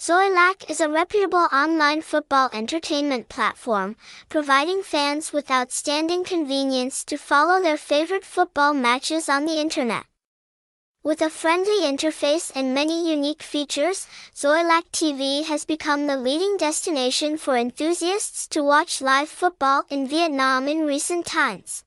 Xoilac is a reputable online football entertainment platform, providing fans with outstanding convenience to follow their favorite football matches on the internet. With a friendly interface and many unique features, Xoilac TV has become the leading destination for enthusiasts to watch live football in Vietnam in recent times.